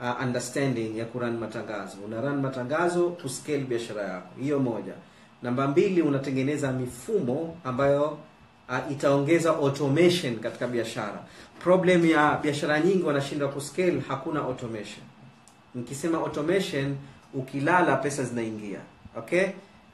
uh, understanding ya kurun matangazo. Una run matangazo kuscale biashara yako. Hiyo moja. Namba mbili unatengeneza mifumo ambayo uh, itaongeza automation katika biashara. Problem ya biashara nyingi wanashindwa kuscale hakuna automation. Nikisema automation ukilala pesa zinaingia. Okay?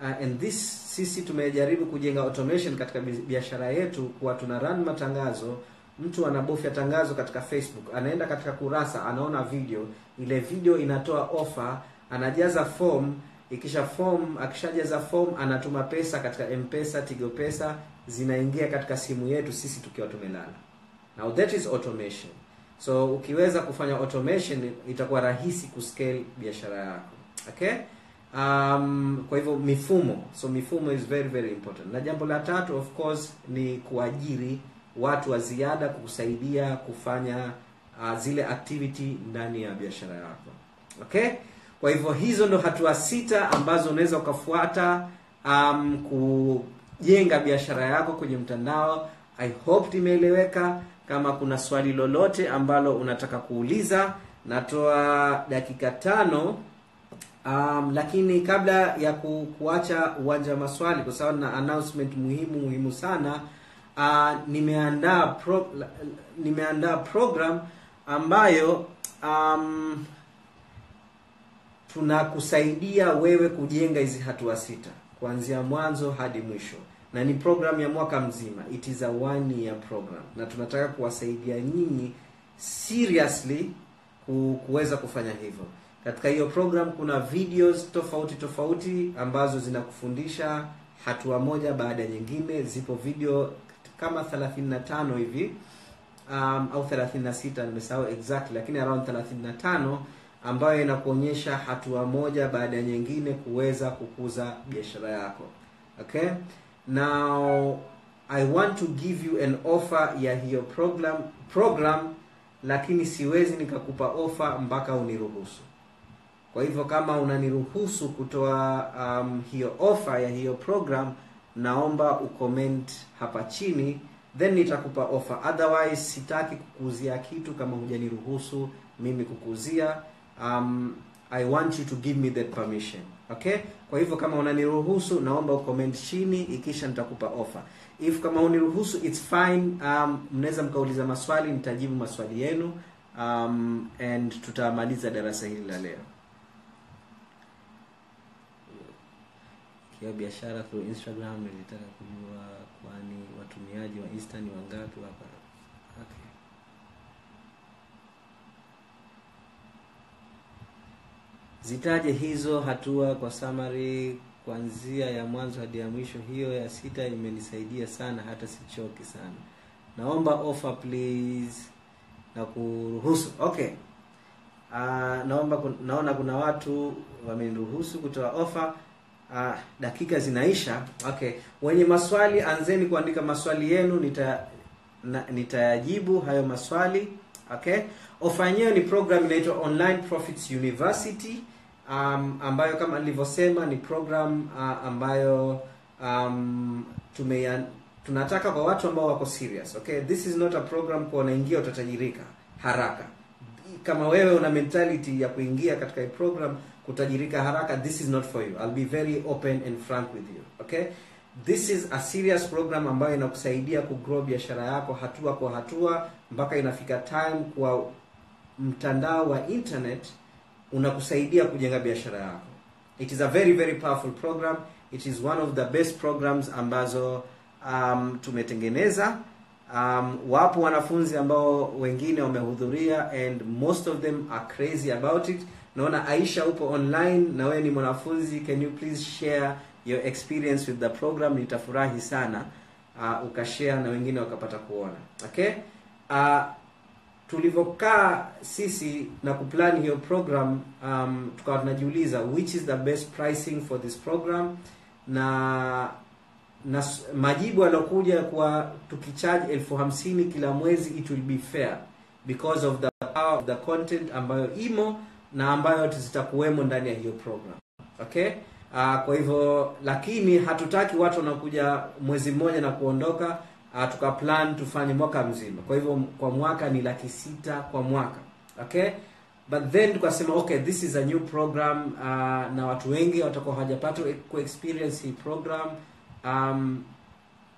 Uh, and this sisi tumejaribu kujenga automation katika biashara yetu kuwa tuna run matangazo mtu anabofya tangazo katika facebook anaenda katika kurasa anaona video ile video inatoa offer anajaza form ikisha form akishajaza form anatuma pesa katika mpesa tigo pesa zinaingia katika simu yetu sisi tukiwa tumelala. Now that is automation. So ukiweza kufanya automation itakuwa rahisi kuscale biashara yako. Okay? Um, kwa hivyo mifumo. So mifumo is very very important. Na jambo la tatu of course ni kuajiri watu wa ziada kukusaidia kufanya uh, zile activity ndani ya biashara yako. Okay? Kwa hivyo hizo ndo hatua sita ambazo unaweza ukafuata um, kujenga biashara yako kwenye mtandao. I hope limeeleweka kama kuna swali lolote ambalo unataka kuuliza natoa dakika tano. Um, lakini kabla ya ku, kuacha uwanja wa maswali kwa sababu na announcement muhimu muhimu sana uh, nimeandaa pro, nimeandaa program ambayo um, tunakusaidia wewe kujenga hizi hatua sita kuanzia mwanzo hadi mwisho na ni program ya mwaka mzima. It is a one year program. Na tunataka kuwasaidia nyinyi seriously kuweza kufanya hivyo. Katika hiyo program kuna videos tofauti tofauti ambazo zinakufundisha hatua moja baada ya nyingine. Zipo video kama 35 hivi um, au 36 nimesahau exactly lakini around 35 ambayo inakuonyesha hatua moja baada ya nyingine kuweza kukuza biashara yako. Okay now i want to give you an offer ya hiyo program program lakini siwezi nikakupa ofa mpaka uniruhusu. Kwa hivyo kama unaniruhusu kutoa um, hiyo ofa ya hiyo program naomba ucomment hapa chini then nitakupa offer. Otherwise sitaki kukuuzia kitu kama hujaniruhusu mimi kukuuzia um, i want you to give me that permission okay? Kwa hivyo kama unaniruhusu naomba ucomment chini ikisha nitakupa offer. If kama uniruhusu it's fine. Um, mnaweza mkauliza maswali nitajibu maswali yenu. Um, and tutamaliza darasa hili la leo. Biashara through instagram nilitaka kujua kwani watumiaji wa insta ni wangapi hapa okay. Zitaje hizo hatua kwa summary kuanzia ya mwanzo hadi ya mwisho. Hiyo ya sita imenisaidia sana hata sichoki sana. Naomba offer please na kuruhusu. Okay. Uh, naomba naona kuna watu wameniruhusu kutoa offer. Uh, dakika zinaisha. Okay. Wenye maswali anzeni kuandika maswali yenu. Nita nitayajibu hayo maswali. Okay. Ofa yenyewe ni program inaitwa online profits university um, ambayo kama nilivyosema ni program uh, ambayo um, tumeya, tunataka kwa watu ambao wako serious okay? This is not a program kwa unaingia utatajirika haraka. Kama wewe una mentality ya kuingia katika program kutajirika haraka this is not for you. I'll be very open and frank with you okay? This is a serious program ambayo inakusaidia kugrow biashara yako hatua kwa hatua mpaka inafika time kwa mtandao wa internet unakusaidia kujenga biashara yako. It is a very very powerful program. It is one of the best programs ambazo um, tumetengeneza. Um, wapo wanafunzi ambao wengine wamehudhuria and most of them are crazy about it. Naona aisha upo online na wewe ni mwanafunzi. Can you please share your experience with the program? Nitafurahi sana uh, ukashare na wengine wakapata kuona. Okay? Uh, tulivyokaa sisi na kuplan hiyo program um, tukawa tunajiuliza which is the best pricing for this program? Na na majibu yaliokuja kwa tukicharge elfu hamsini kila mwezi it will be fair because of the power of the content ambayo imo na ambayo zitakuwemo ndani ya hiyo program. Okay? Uh, kwa hivyo lakini hatutaki watu wanakuja mwezi mmoja na kuondoka uh, tukaplan tufanye mwaka mzima. Kwa hivyo kwa mwaka ni laki sita kwa mwaka. Okay? But then tukasema okay this is a new program uh, na watu wengi watakuwa hawajapata ku experience hii program. Um,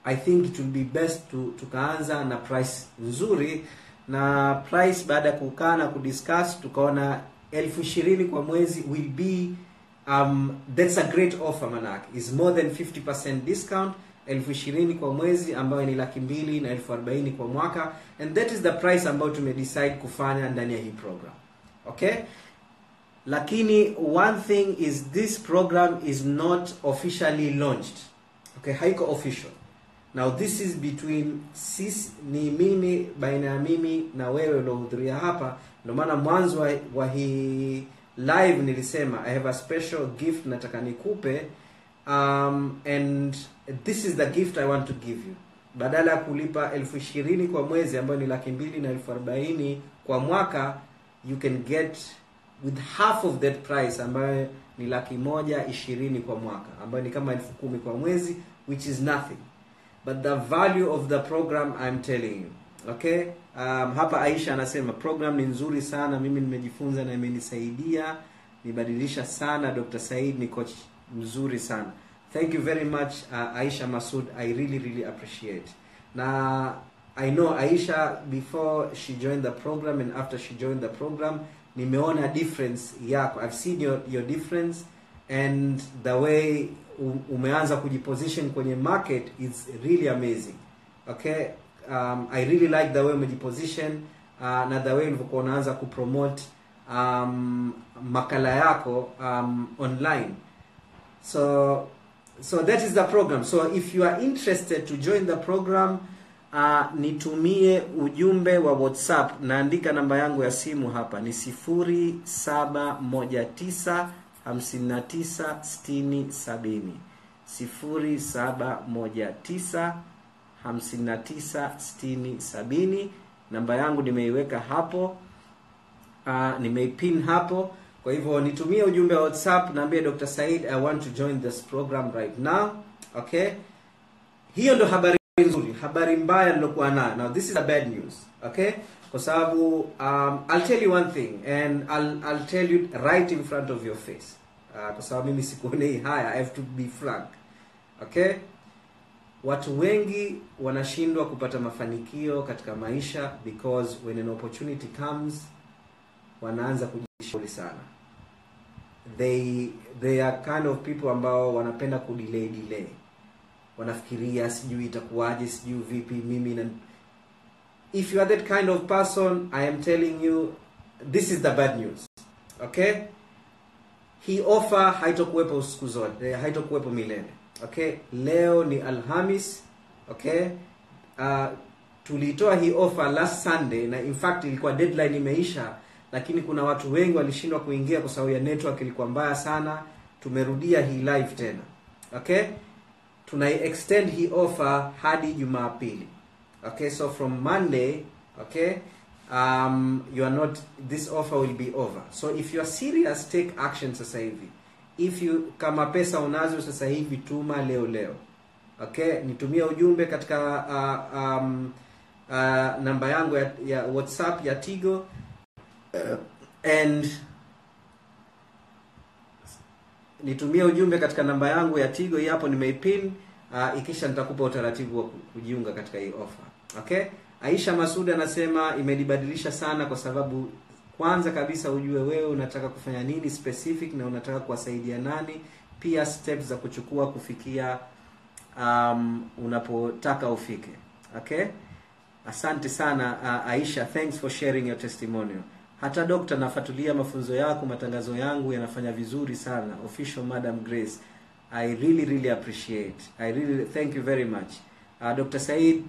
i think it will be best to tukaanza na price nzuri. Na price baada ya kukaa na kudiscuss tukaona elfu ishirini kwa mwezi will be um, that's a great offer manake. Is more than 50% discount elfu ishirini kwa mwezi ambayo ni laki mbili na elfu arobaini kwa mwaka. And that is the price ambayo tumedecide kufanya ndani ya hii program. Okay? Lakini one thing is this program is not officially launched. Okay? Haiko official. Now this is between sisi ni mimi baina ya mimi na wewe uliohudhuria hapa. Ndio maana mwanzo wa, hii live nilisema i have a special gift nataka nikupe um, and this is the gift i want to give you. Badala ya kulipa elfu ishirini kwa mwezi ambayo ni laki mbili na elfu arobaini kwa mwaka you can get with half of that price ambayo ni laki moja ishirini kwa mwaka ambayo ni kama elfu kumi kwa mwezi which is nothing. But the value of the program I'm telling you. Okay? Um, hapa Aisha anasema program ni nzuri sana mimi nimejifunza na imenisaidia nibadilisha sana Dr. Said ni coach mzuri sana. Thank you very much uh, Aisha Masud I really really appreciate. Na I know Aisha before she joined the program and after she joined the program nimeona difference yako. I've seen your, your difference and the way umeanza kujiposition kwenye market is really amazing. Okay? Um, i really like the way umejiposition uh, na the way ulivyokuwa unaanza kupromote um, makala yako um, online so so that is the program. So if you are interested to join the program uh, nitumie ujumbe wa whatsapp. Naandika namba yangu ya simu hapa. Ni 0719 59 60 70 0719 59 60 70 namba yangu nimeiweka hapo. Uh, nimeipin hapo kwa hivyo nitumie ujumbe wa whatsapp naambie dr said i want to join this program right now okay? Hiyo ndo habari nzuri habari mbaya nilokuwa nayo now this is a bad news okay? Kwa sababu um, i'll tell you one thing and I'll, I'll tell you right in front of your face. Uh, kwa sababu mimi sikuonei haya i have to be frank okay? Watu wengi wanashindwa kupata mafanikio katika maisha because when an opportunity comes wanaanza kujishauri sana. They they are kind of people ambao wanapenda kudelay delay. Wanafikiria sijui itakuwaje sijui vipi mimi na if you are that kind of person i am telling you this is the bad news. Okay? Hii ofa haitokuwepo siku zote eh, haitokuwepo milele. Okay? Leo ni alhamis okay? Uh, tuliitoa hii ofa last sunday na in fact ilikuwa deadline imeisha lakini kuna watu wengi walishindwa kuingia kwa sababu ya network ilikuwa mbaya sana. Tumerudia hii live tena. Okay? Tunai extend hii offer hadi jumapili. Okay? So from monday okay um, you are not this offer will be over. So if you are serious take action sasa hivi. If you kama pesa unazo sasa hivi tuma leo leo. Okay? Nitumie ujumbe katika uh, um, uh, namba yangu ya, ya whatsapp ya tigo uh, and nitumie ujumbe katika namba yangu ya tigo hii hapo nimeipin uh, ikisha nitakupa utaratibu wa kujiunga katika hii offer. Okay? Aisha masud anasema imenibadilisha sana kwa sababu kwanza kabisa ujue wewe unataka kufanya nini specific na unataka kuwasaidia nani pia steps za kuchukua kufikia um, unapotaka ufike. Okay? Asante sana uh, aisha. Thanks for sharing your testimonial hata dokta nafuatilia mafunzo yako matangazo yangu yanafanya vizuri sana. Official madam grace i really really appreciate. I really thank you very much. Uh, dr said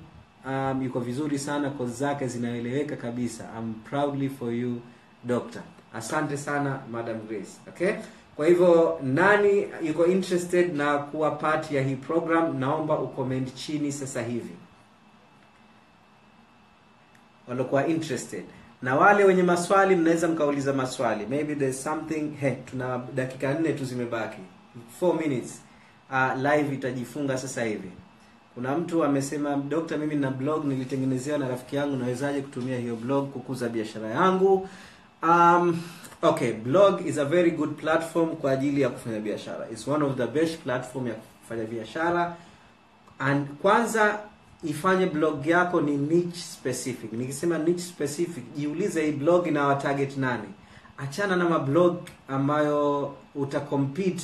um, yuko vizuri sana kozi zake zinaeleweka kabisa. I'm proudly for you doctor asante sana madam grace okay? Kwa hivyo nani yuko interested na kuwa part ya hii program naomba ucomment chini sasa hivi. Waliokuwa interested na wale wenye maswali mnaweza mkauliza maswali. Maybe there's something hey, tuna dakika nne tu zimebaki. 4 minutes. Uh, live itajifunga sasa hivi. Kuna mtu amesema dokta mimi na blog nilitengenezewa na rafiki yangu nawezaje kutumia hiyo blog kukuza biashara yangu? Um, okay blog is a very good platform kwa ajili ya kufanya biashara. It's one of the best platform ya kufanya biashara. And kwanza ifanye blog yako ni niche specific. Nikisema niche specific jiulize hii blog ina target nani. Achana na mablog ambayo utacompete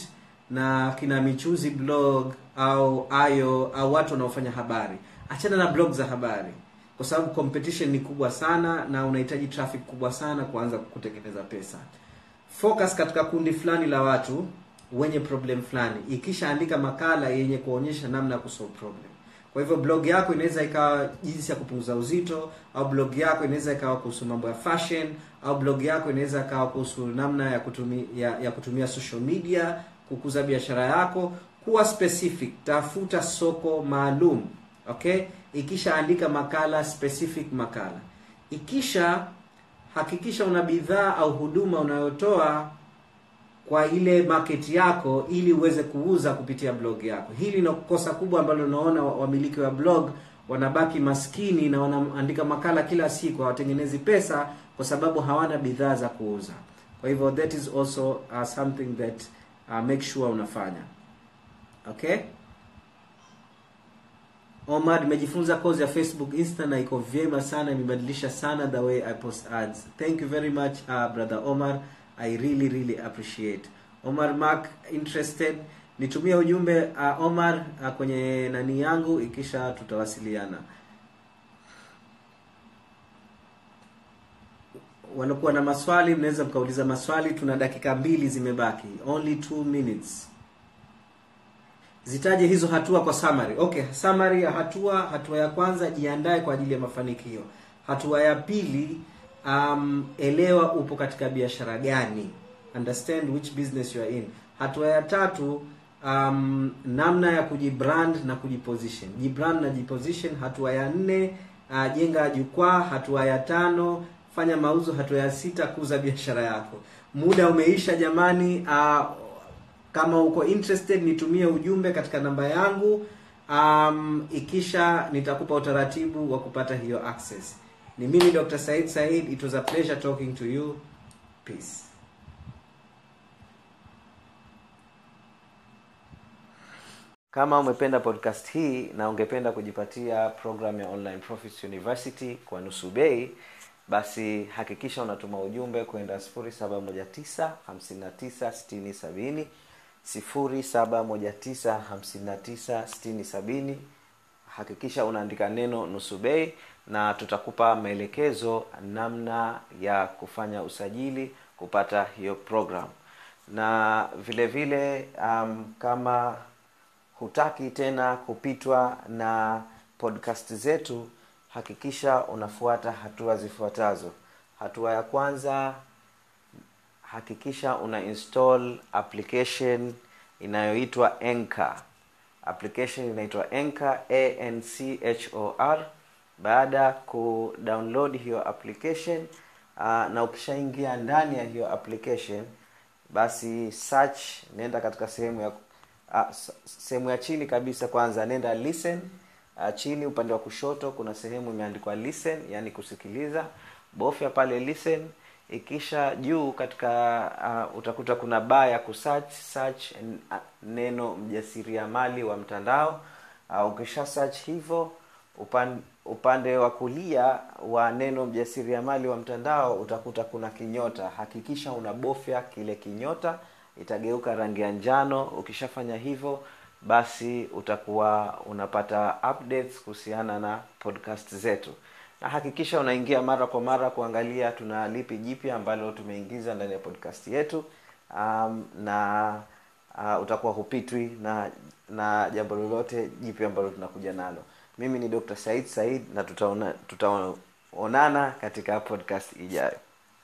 na kina michuzi blog au ayo au watu wanaofanya habari. Achana na blog za habari. Kwa sababu competition ni kubwa sana na unahitaji traffic kubwa sana kuanza kutengeneza pesa. Focus katika kundi fulani la watu wenye problem fulani. Ikishaandika makala yenye kuonyesha namna ya kusolve problem kwa hivyo blog yako inaweza ikawa jinsi ya kupunguza uzito au blog yako inaweza ikawa kuhusu mambo ya fashion au blog yako inaweza ikawa kuhusu namna ya kutumia, ya, ya kutumia social media kukuza biashara yako. Kuwa specific tafuta soko maalum okay? Ikishaandika makala specific makala. Ikisha hakikisha una bidhaa au huduma unayotoa kwa ile market yako ili uweze kuuza kupitia blog yako hili ni kosa kubwa ambalo unaona wamiliki wa blog wanabaki maskini na wanaandika makala kila siku hawatengenezi pesa kwa sababu hawana bidhaa za kuuza kwa hivyo that is also uh, something that uh, make sure unafanya okay Omar nimejifunza course ya Facebook Insta na iko vyema sana imebadilisha sana the way I post ads. Thank you very much uh, brother Omar. I really really appreciate. Omar Mark interested? Nitumie ujumbe uh, Omar uh, kwenye nani yangu ikisha tutawasiliana. Walokuwa na maswali mnaweza mkauliza maswali, tuna dakika mbili zimebaki, only two minutes. Zitaje hizo hatua kwa summary. Okay summary ya hatua hatua ya kwanza jiandae kwa ajili ya mafanikio. Hatua ya pili um, elewa upo katika biashara gani. Understand which business you are in. Hatua ya tatu um, namna ya kujibrand na kujiposition. Jibrand na jiposition hatua ya nne uh, jenga jukwaa hatua ya tano fanya mauzo hatua ya sita kuza biashara yako. Muda umeisha jamani uh, kama uko interested nitumie ujumbe katika namba yangu. Um, ikisha nitakupa utaratibu wa kupata hiyo access ni mimi dr said said. It was a pleasure talking to you. Peace. Kama umependa podcast hii na ungependa kujipatia program ya online profits university kwa nusu bei basi hakikisha unatuma ujumbe kwenda 719 59 0719596070 hakikisha unaandika neno nusu bei na tutakupa maelekezo namna ya kufanya usajili kupata hiyo program na vile vile um, kama hutaki tena kupitwa na podcast zetu hakikisha unafuata hatua zifuatazo hatua ya kwanza hakikisha una install application inayoitwa. Application inaitwa Anchor, A N C H O R. Baada ya kudownload hiyo application uh, na ukishaingia ndani ya hiyo application, basi search, nenda katika sehemu ya uh, sehemu ya chini kabisa. Kwanza nenda listen. Uh, chini upande wa kushoto kuna sehemu imeandikwa listen, yani kusikiliza. Bofya pale listen ikisha juu katika uh, utakuta kuna baa ya kusearch search uh, neno mjasiriamali wa mtandao uh, ukisha search hivyo upande, upande wa kulia wa neno mjasiriamali wa mtandao utakuta kuna kinyota. Hakikisha unabofya kile kinyota, itageuka rangi ya njano. Ukishafanya hivyo, basi utakuwa unapata updates kuhusiana na podcast zetu, na hakikisha unaingia mara kwa mara kuangalia tuna lipi jipya ambalo tumeingiza ndani ya podcast yetu. Um, na uh, utakuwa hupitwi na na jambo lolote jipya ambalo tunakuja nalo. Mimi ni Dr. Said Said na tutaona tutaonana katika podcast ijayo.